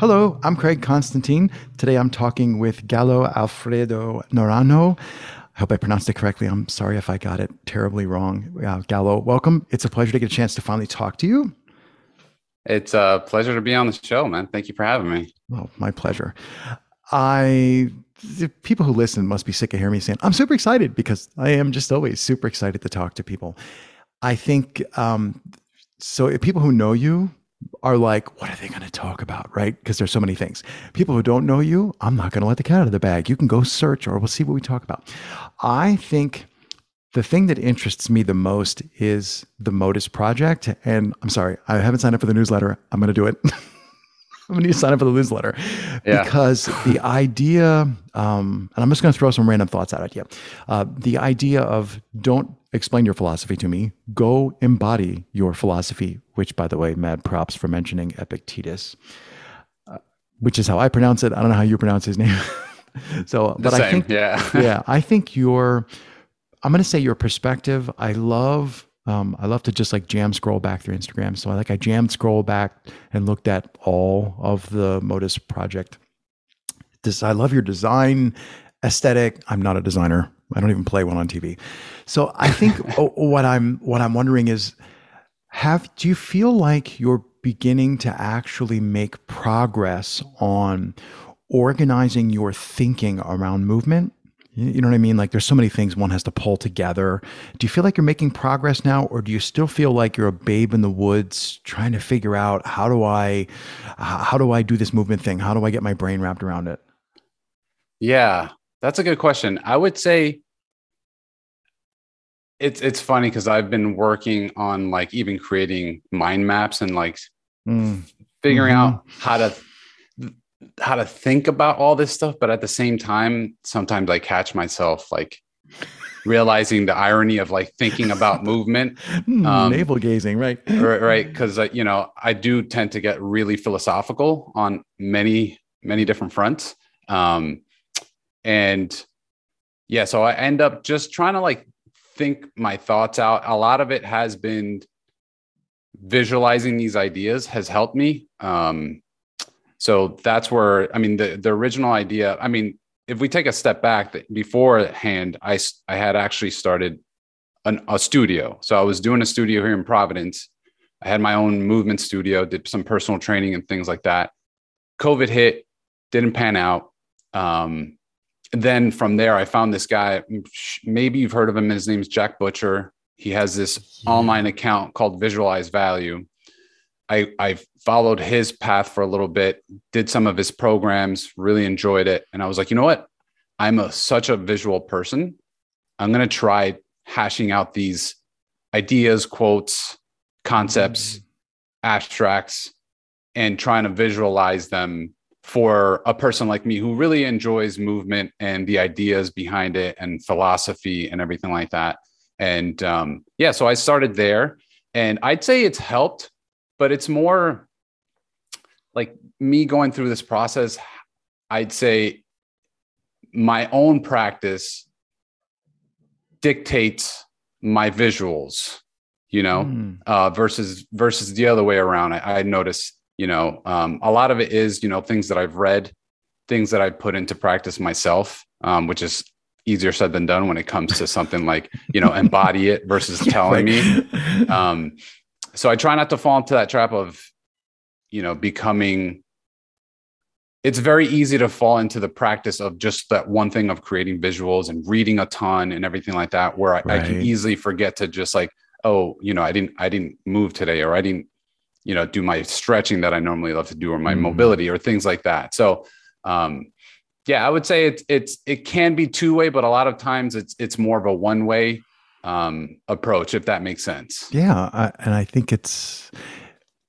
Hello, I'm Craig Constantine. Today I'm talking with Galo Alfredo Naranjo. I hope I pronounced it correctly. I'm sorry if I got it terribly wrong. Uh, Galo, welcome. It's a pleasure to get a chance to finally talk to you. It's a pleasure to be on the show, man. Thank you for having me. Well, my pleasure. I the people who listen must be sick of hearing me saying I'm super excited because I am just always super excited to talk to people. I think um, so. People who know you are like, what are they going to talk about? Right? Because there's so many things. People who don't know you, I'm not going to let the cat out of the bag. You can go search or we'll see what we talk about. I think the thing that interests me the most is the Modus project. And I'm sorry, I haven't signed up for the newsletter. I'm going to do it. I'm going to sign up for the newsletter yeah. because the idea, um, and I'm just going to throw some random thoughts out at you. Uh, the idea of don't explain your philosophy to me, go embody your philosophy, which, by the way, mad props for mentioning Epictetus, uh, which is how I pronounce it. I don't know how you pronounce his name. so, the but same, I think, yeah, yeah, I think your, I'm going to say your perspective. I love um, I love to just like jam scroll back through Instagram. So I like I jam scroll back and looked at all of the Modus project. This I love your design aesthetic. I'm not a designer. I don't even play one on TV. So I think what I'm what I'm wondering is have do you feel like you're beginning to actually make progress on organizing your thinking around movement you know what I mean? Like there's so many things one has to pull together. Do you feel like you're making progress now, or do you still feel like you're a babe in the woods trying to figure out how do I, how do I do this movement thing? How do I get my brain wrapped around it? Yeah, that's a good question. I would say it's it's funny because I've been working on like even creating mind maps and like mm. figuring mm-hmm. out how to how to think about all this stuff, but at the same time, sometimes I catch myself like realizing the irony of like thinking about movement, hmm, um, navel gazing, right? right, right. Because uh, you know, I do tend to get really philosophical on many, many different fronts, um, and yeah, so I end up just trying to like think my thoughts out. A lot of it has been visualizing these ideas has helped me. Um, so that's where I mean the the original idea. I mean, if we take a step back, beforehand, I I had actually started an, a studio. So I was doing a studio here in Providence. I had my own movement studio, did some personal training and things like that. COVID hit, didn't pan out. Um, then from there, I found this guy. Maybe you've heard of him. His name's Jack Butcher. He has this online account called Visualize Value. I, I followed his path for a little bit, did some of his programs, really enjoyed it. And I was like, you know what? I'm a, such a visual person. I'm going to try hashing out these ideas, quotes, concepts, mm-hmm. abstracts, and trying to visualize them for a person like me who really enjoys movement and the ideas behind it and philosophy and everything like that. And um, yeah, so I started there. And I'd say it's helped but it's more like me going through this process. I'd say my own practice dictates my visuals, you know, mm. uh, versus versus the other way around. I, I notice, you know, um, a lot of it is, you know, things that I've read, things that I put into practice myself, um, which is easier said than done when it comes to something like, you know, embody it versus telling me. Um, so I try not to fall into that trap of, you know, becoming. It's very easy to fall into the practice of just that one thing of creating visuals and reading a ton and everything like that, where I, right. I can easily forget to just like, oh, you know, I didn't, I didn't move today, or I didn't, you know, do my stretching that I normally love to do, or my mm. mobility, or things like that. So, um, yeah, I would say it's it's it can be two way, but a lot of times it's it's more of a one way um, approach, if that makes sense. Yeah, I, and I think it's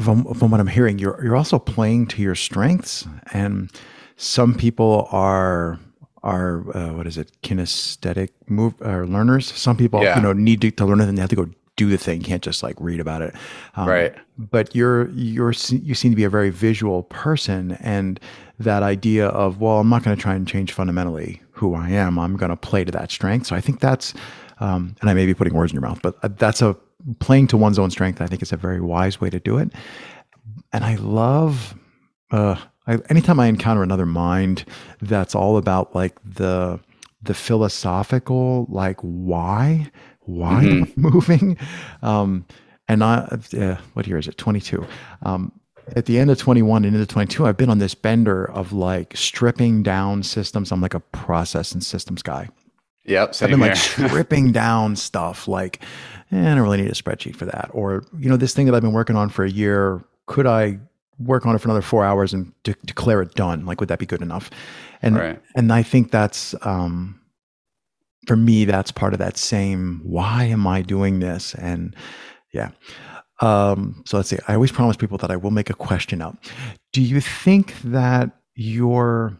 from, from what I'm hearing, you're you're also playing to your strengths, and some people are are uh, what is it kinesthetic move or learners. Some people yeah. you know need to, to learn it and they have to go do the thing. You can't just like read about it. Um, right. But you're you're you seem to be a very visual person, and that idea of well, I'm not going to try and change fundamentally who I am. I'm going to play to that strength. So I think that's um, and I may be putting words in your mouth, but uh, that's a playing to one's own strength. I think is a very wise way to do it. And I love, uh, I, anytime I encounter another mind that's all about like the the philosophical, like why why mm-hmm. moving? Um, and I, uh, what year is it? Twenty two. Um, at the end of 21 and into 22 i've been on this bender of like stripping down systems i'm like a process and systems guy Yep. I've been like stripping down stuff like, eh, I don't really need a spreadsheet for that. Or, you know, this thing that I've been working on for a year, could I work on it for another four hours and de- declare it done? Like, would that be good enough? And, right. and I think that's, um, for me, that's part of that same, why am I doing this? And yeah. Um, so let's see. I always promise people that I will make a question up. Do you think that your,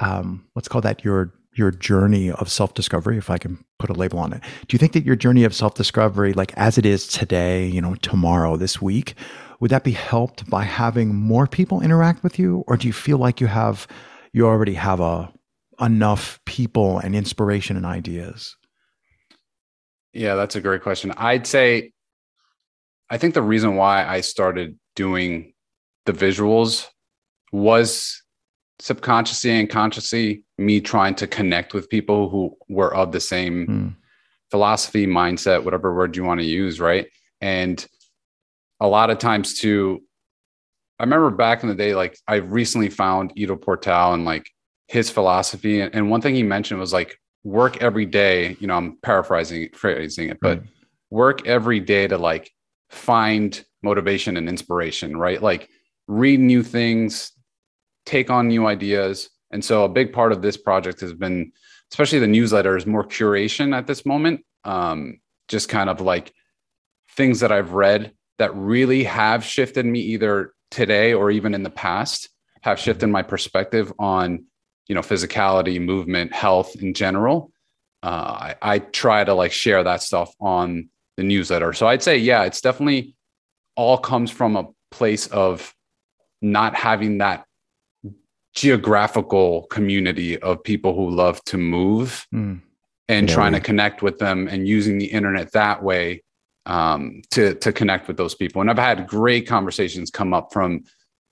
um, let's call that your your journey of self discovery, if I can put a label on it. Do you think that your journey of self discovery, like as it is today, you know, tomorrow, this week, would that be helped by having more people interact with you, or do you feel like you have, you already have a enough people and inspiration and ideas? Yeah, that's a great question. I'd say, I think the reason why I started doing the visuals was subconsciously and consciously me trying to connect with people who were of the same mm. philosophy, mindset, whatever word you want to use, right? And a lot of times too, I remember back in the day, like I recently found Ido Portal and like his philosophy. And one thing he mentioned was like work every day. You know, I'm paraphrasing phrasing it, but work every day to like find motivation and inspiration, right? Like read new things, take on new ideas. And so a big part of this project has been, especially the newsletter, is more curation at this moment. Um, just kind of like things that I've read that really have shifted me either today or even in the past, have shifted my perspective on, you know, physicality, movement, health in general. Uh, I, I try to like share that stuff on the newsletter. So I'd say, yeah, it's definitely all comes from a place of not having that geographical community of people who love to move mm. and yeah. trying to connect with them and using the internet that way um, to to connect with those people. And I've had great conversations come up from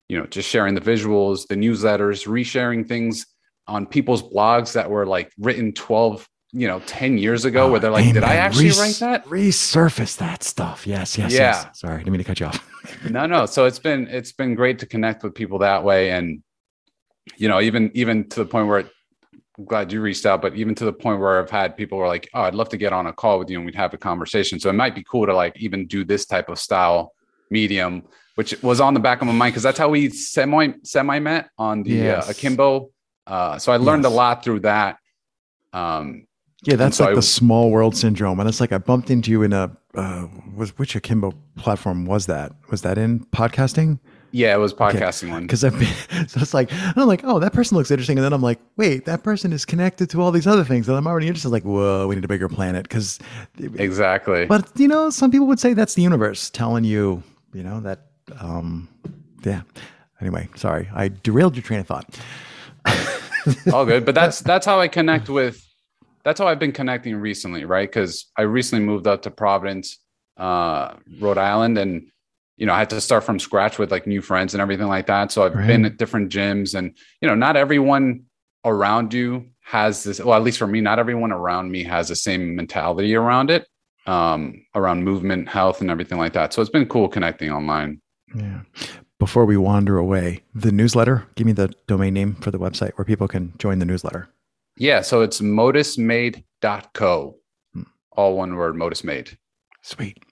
you know just sharing the visuals, the newsletters, resharing things on people's blogs that were like written 12 you know 10 years ago oh, where they're like amen. did i actually Res- write that resurface that stuff yes yes yeah yes. sorry i didn't mean to cut you off no no so it's been it's been great to connect with people that way and you know, even even to the point where I'm glad you reached out, but even to the point where I've had people were like, "Oh, I'd love to get on a call with you and we'd have a conversation." So it might be cool to like even do this type of style medium, which was on the back of my mind because that's how we semi semi met on the uh, yes. uh, Akimbo. Uh, so I learned yes. a lot through that. Um, yeah, that's so like I, the small world syndrome, and it's like I bumped into you in a uh, was which Akimbo platform was that? Was that in podcasting? Yeah, it was podcasting okay. one. Because I've been so it's like I'm like, oh, that person looks interesting, and then I'm like, wait, that person is connected to all these other things, and I'm already interested. Like, whoa, we need a bigger planet because exactly. But you know, some people would say that's the universe telling you, you know, that. um Yeah. Anyway, sorry, I derailed your train of thought. all good, but that's that's how I connect with. That's how I've been connecting recently, right? Because I recently moved up to Providence, uh, Rhode Island, and you know, I had to start from scratch with like new friends and everything like that. So I've right. been at different gyms and, you know, not everyone around you has this, well, at least for me, not everyone around me has the same mentality around it, um, around movement, health, and everything like that. So it's been cool connecting online. Yeah. Before we wander away, the newsletter, give me the domain name for the website where people can join the newsletter. Yeah. So it's modusmade.co, hmm. all one word, modus made. Sweet.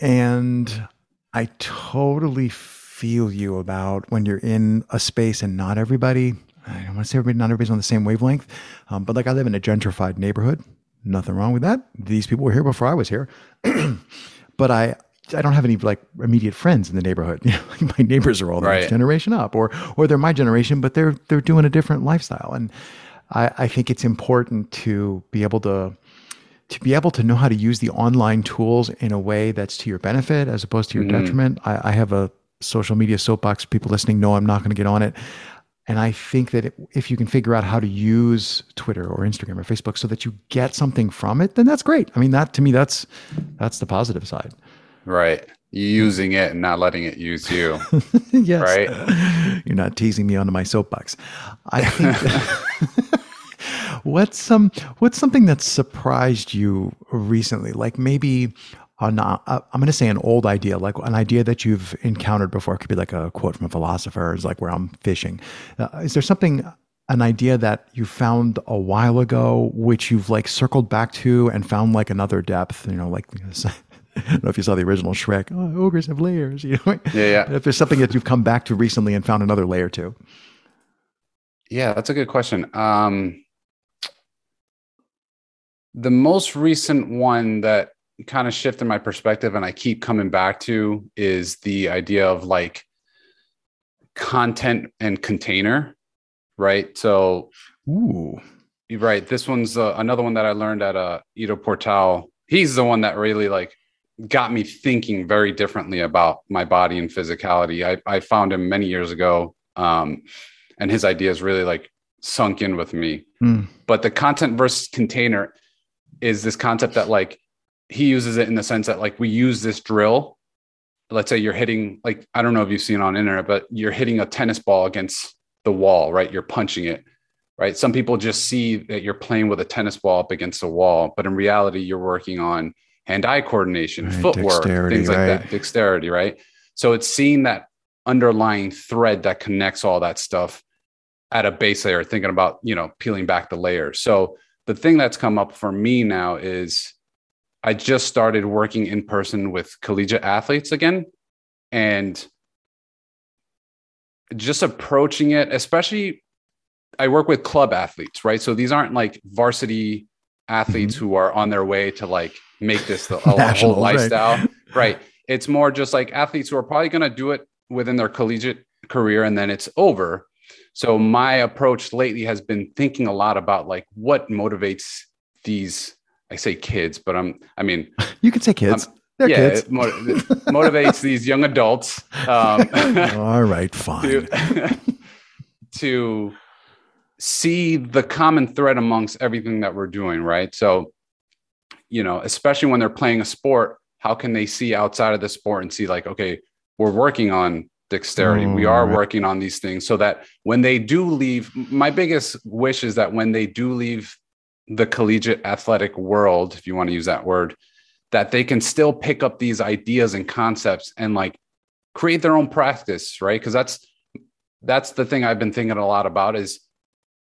And I totally feel you about when you're in a space and not everybody, I don't want to say everybody, not everybody's on the same wavelength, um, but like I live in a gentrified neighborhood. Nothing wrong with that. These people were here before I was here. but I, I don't have any like immediate friends in the neighborhood. You know, like my neighbors are all the right. next generation up, or or they're my generation, but they're they're doing a different lifestyle. And I, I think it's important to be able to to be able to know how to use the online tools in a way that's to your benefit as opposed to your mm-hmm. detriment. I, I, have a social media soapbox. People listening know I'm not going to get on it. And I think that if you can figure out how to use Twitter or Instagram or Facebook so that you get something from it, then that's great. I mean, that to me, that's that's the positive side. Right. Using it and not letting it use you. yes. Right. You're not teasing me onto my soapbox. I think what's some what's something that surprised you recently? Like maybe an, uh, I'm going to say an old idea, like an idea that you've encountered before. It could be like a quote from a philosopher, is like where I'm fishing. Uh, is there something, an idea that you found a while ago, which you've like circled back to and found like another depth? You know, like I don't know if you saw the original Shrek. Oh, ogres have layers. You know, Yeah, yeah. if there's something that you've come back to recently and found another layer to. Yeah, that's a good question. Um, the most recent one that kind of shifted my perspective and I keep coming back to is the idea of like content and container, right? So, Ooh, you're right. This one's uh, another one that I learned at uh, Ido Portal. He's the one that really like got me thinking very differently about my body and physicality. I, I found him many years ago, um, and his ideas really like sunk in with me. Mm. But the content versus container is this concept that like he uses it in the sense that like we use this drill. Let's say you're hitting like I don't know if you've seen on internet, but you're hitting a tennis ball against the wall, right? You're punching it right? Some people just see that you're playing with a tennis ball up against a wall, but in reality, you're working on hand-eye coordination, Right, footwork, things like right. that, dexterity, right? So it's seeing that underlying thread that connects all that stuff at a base layer, thinking about, you know, peeling back the layers. So the thing that's come up for me now is I just started working in person with collegiate athletes again. And just approaching it, especially I work with club athletes, right? So these aren't like varsity athletes mm-hmm. who are on their way to like make this the, a Nationals, whole right. lifestyle, right. It's more just like athletes who are probably going to do it within their collegiate career and then it's over. So my approach lately has been thinking a lot about like what motivates these. I say kids, but I'm. I mean, you can say kids. They're yeah, kids. it, it motivates these young adults. Um, All right, fine. to, to see the common thread amongst everything that we're doing, right? So, you know, especially when they're playing a sport, how can they see outside of the sport and see, like, okay, we're working on dexterity, we Oh, are right. working on these things so that when they do leave, my biggest wish is that when they do leave the collegiate athletic world, if you want to use that word, that they can still pick up these ideas and concepts and like create their own practice, right? Because that's that's the thing I've been thinking a lot about is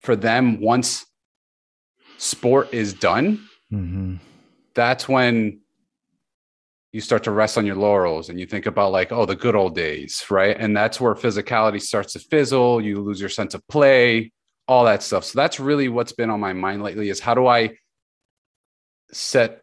for them once sport is done, hmm that's when you start to rest on your laurels and you think about like oh the good old days right? And that's where physicality starts to fizzle you lose your sense of play all that stuff. So that's really what's been on my mind lately is how do i set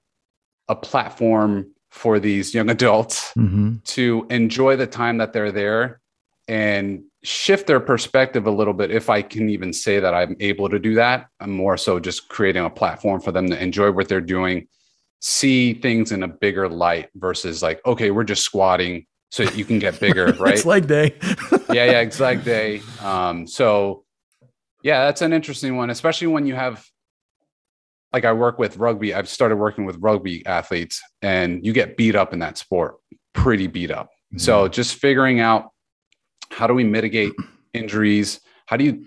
a platform for these young adults hmm to enjoy the time that they're there and shift their perspective a little bit. If i can even say that i'm able to do that i'm more so just creating a platform for them to enjoy what they're doing see things in a bigger light versus like okay we're just squatting so you can get bigger right? it's leg day. yeah yeah it's leg day. Um so yeah that's an interesting one especially when you have like i work with rugby i've started working with rugby athletes and you get beat up in that sport pretty beat up. So just figuring out how do we mitigate injuries? How do you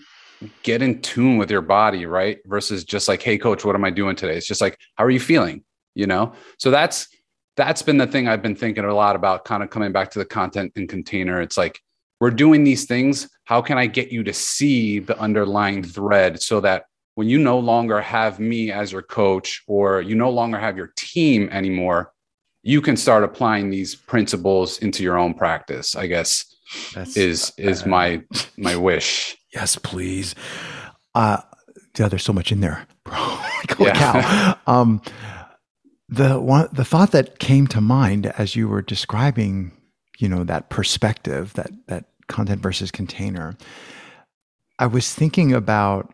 get in tune with your body right? Versus just like hey coach what am i doing today? It's just like how are you feeling you know so that's that's been the thing i've been thinking a lot about kind of coming back to the content and container it's like we're doing these things how can i get you to see the underlying thread so that when you no longer have me as your coach or you no longer have your team anymore you can start applying these principles into your own practice i guess That's, is is my my wish yes, please. Uh, yeah, there's so much in there, bro. like, holy Yeah. cow. Um, the one, the thought that came to mind as you were describing, you know, that perspective, that that content versus container. I was thinking about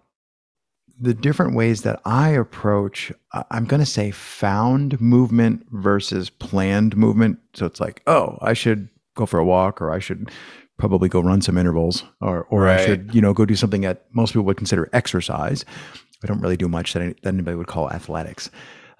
the different ways that I approach. I'm going to say found movement versus planned movement. So it's like, oh, I should go for a walk, or I should probably go run some intervals, or or I should, you know, go do something that most people would consider exercise. I don't really do much that, any, that anybody would call athletics.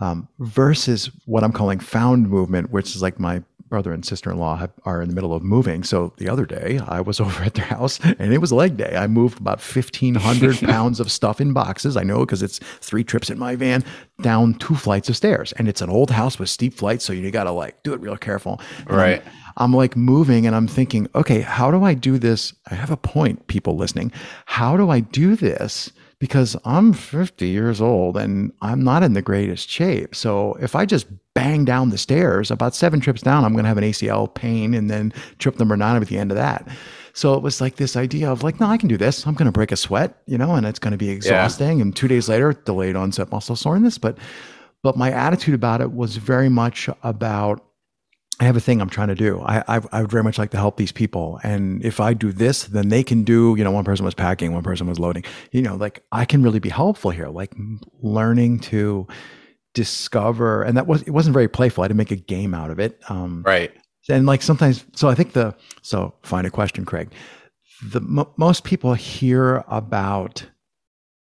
Um, versus what I'm calling found movement, which is like my brother and sister in law are in the middle of moving. So the other day, I was over at their house and it was leg day. I moved about 1,500 pounds of stuff in boxes. I know because it's three trips in my van down two flights of stairs. And it's an old house with steep flights. So you got to like do it real careful. And right. I'm, I'm like moving and I'm thinking, okay, how do I do this? I have a point, people listening. How do I do this? Because I'm 50 years old and I'm not in the greatest shape. So if I just bang down the stairs, about seven trips down, I'm going to have an ACL pain and then trip number nine at the end of that. So it was like this idea of like, no, I can do this. I'm going to break a sweat, you know, and it's going to be exhausting. Yeah. And two days later, delayed onset muscle soreness. But, but my attitude about it was very much about I have a thing I'm trying to do. I, I, I would very much like to help these people, and if I do this, then they can do. You know, one person was packing, one person was loading. You know, like I can really be helpful here. Like learning to discover, and that was it wasn't very playful. I didn't make a game out of it. Um, right. And like sometimes, so I think the so find a question, Craig. The m- most people hear about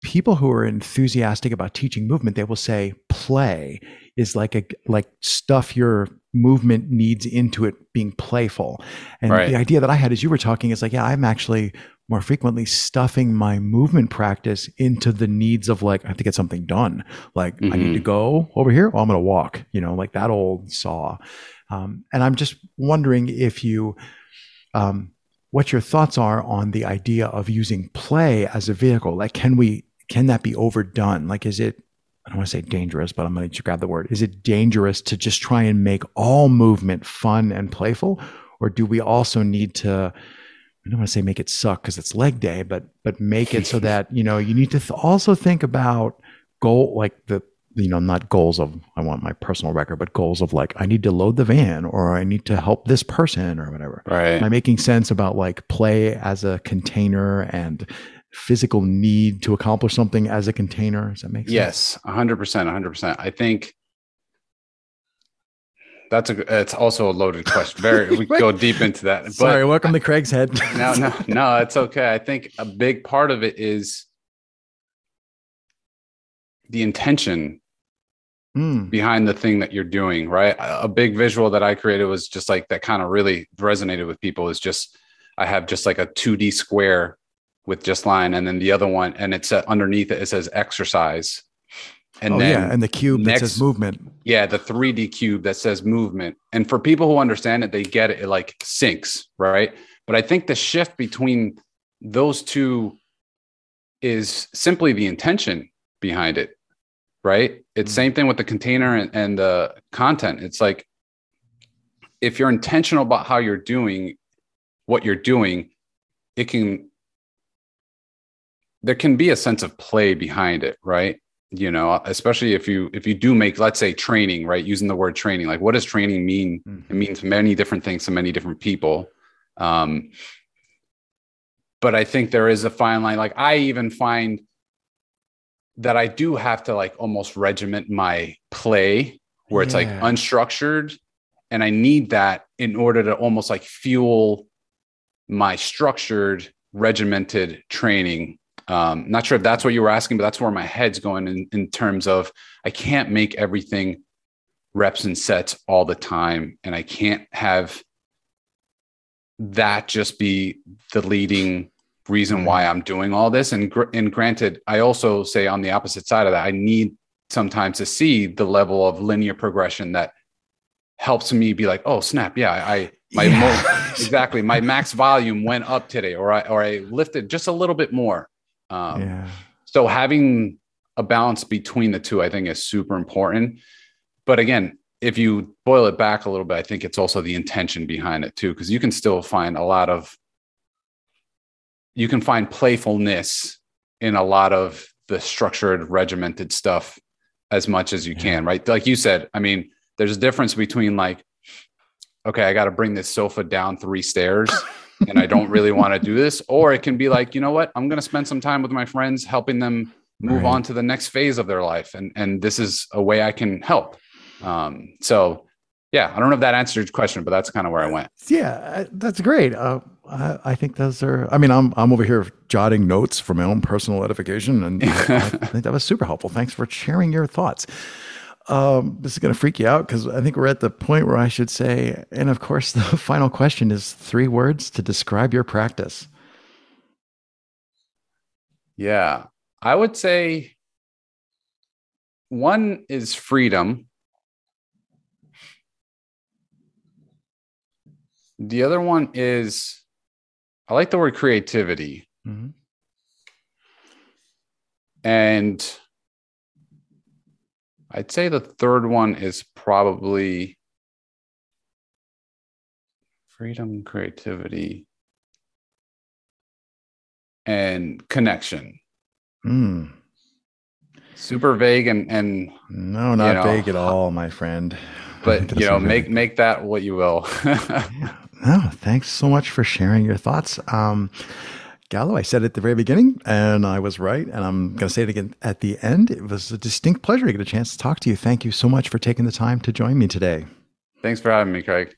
people who are enthusiastic about teaching movement. They will say play is like a like stuff your movement needs into it being playful. And right. the idea that I had as you were talking is like, yeah, I'm actually more frequently stuffing my movement practice into the needs of like, I have to get something done. Like mm-hmm. I need to mm-hmm. go over here. Oh, I'm going to walk, you know, like that old saw. Um, and I'm just wondering if you, um, what your thoughts are on the idea of using play as a vehicle. Like, can we, can that be overdone? Like, is it I don't want to say dangerous, but I'm going to grab the word. Is it dangerous to just try and make all movement fun and playful? Or do we also need to, I don't want to say make it suck because it's leg day, but, but make it so that, you know, you need to th- also think about goal, like the, you know, not goals of, I want my personal record, but goals of like, I need to load the van or I need to help this person or whatever. Right. Am I making sense about like play as a container and, physical need to accomplish something as a container. Does that make sense? Yes, 100%. 100%. I think that's a it's also a loaded question. Very we go deep into that. But Sorry, welcome to Craig's head. no, no, no, it's okay. I think a big part of it is the intention mm. behind the thing that you're doing, right? A big visual that I created was just like that kind of really resonated with people is just I have just like a 2D square with just line, and then the other one, and it's uh, underneath it. It says exercise, and oh, then yeah, and the cube next, that says movement. Yeah, the 3D cube that says movement. And for people who understand it, they get it. It like syncs, right? But I think the shift between those two is simply the intention behind it, right? It's mm-hmm. same thing with the container and, and the content. It's like if you're intentional about how you're doing what you're doing, it can there can be a sense of play behind it, right? You know, especially if you if you do make, let's say, training, right? Using the word training, like what does training mean? Mm-hmm. It means many different things to many different people. Um, but I think there is a fine line. Like I even find that I do have to like almost regiment my play where it's yeah. like unstructured. And I need that in order to almost like fuel my structured, regimented training um, not sure if that's what you were asking, but that's where my head's going in, in terms of I can't make everything reps and sets all the time. And I can't have that just be the leading reason why I'm doing all this. And, gr- and granted, I also say on the opposite side of that, I need sometimes to see the level of linear progression that helps me be like, oh snap, yeah, I my yeah. exactly my max volume went up today, or I or I lifted just a little bit more. Um, yeah. So having a balance between the two, I think, is super important. But again, if you boil it back a little bit, I think it's also the intention behind it too, because you can still find a lot of you can find playfulness in a lot of the structured, regimented stuff as much as you yeah. can, right? Like you said, I mean, there's a difference between like, okay, I got to bring this sofa down three stairs and I don't really want to do this. Or it can be like, you know what? I'm going to spend some time with my friends, helping them move right. on to the next phase of their life. And, and this is a way I can help. Um, so yeah, I don't know if that answered your question, but that's kind of where I went. Yeah, that's great. Uh, I, I, think those are, I mean, I'm, I'm over here jotting notes for my own personal edification. And I, I think that was super helpful. Thanks for sharing your thoughts. Um, this is going to freak you out because I think we're at the point where I should say, and of course, the final question is three words to describe your practice. Yeah, I would say one is freedom. The other one is, I like the word creativity. Mm-hmm. And I'd say the third one is probably freedom, creativity, and connection. Mm. Super vague and and no, not you know, vague at all, my friend. But you know, make make that what you will. yeah. No, thanks so much for sharing your thoughts. Um, Galo, I said it at the very beginning, and I was right, and I'm going to say it again at the end. It was a distinct pleasure to get a chance to talk to you. Thank you so much for taking the time to join me today. Thanks for having me, Craig.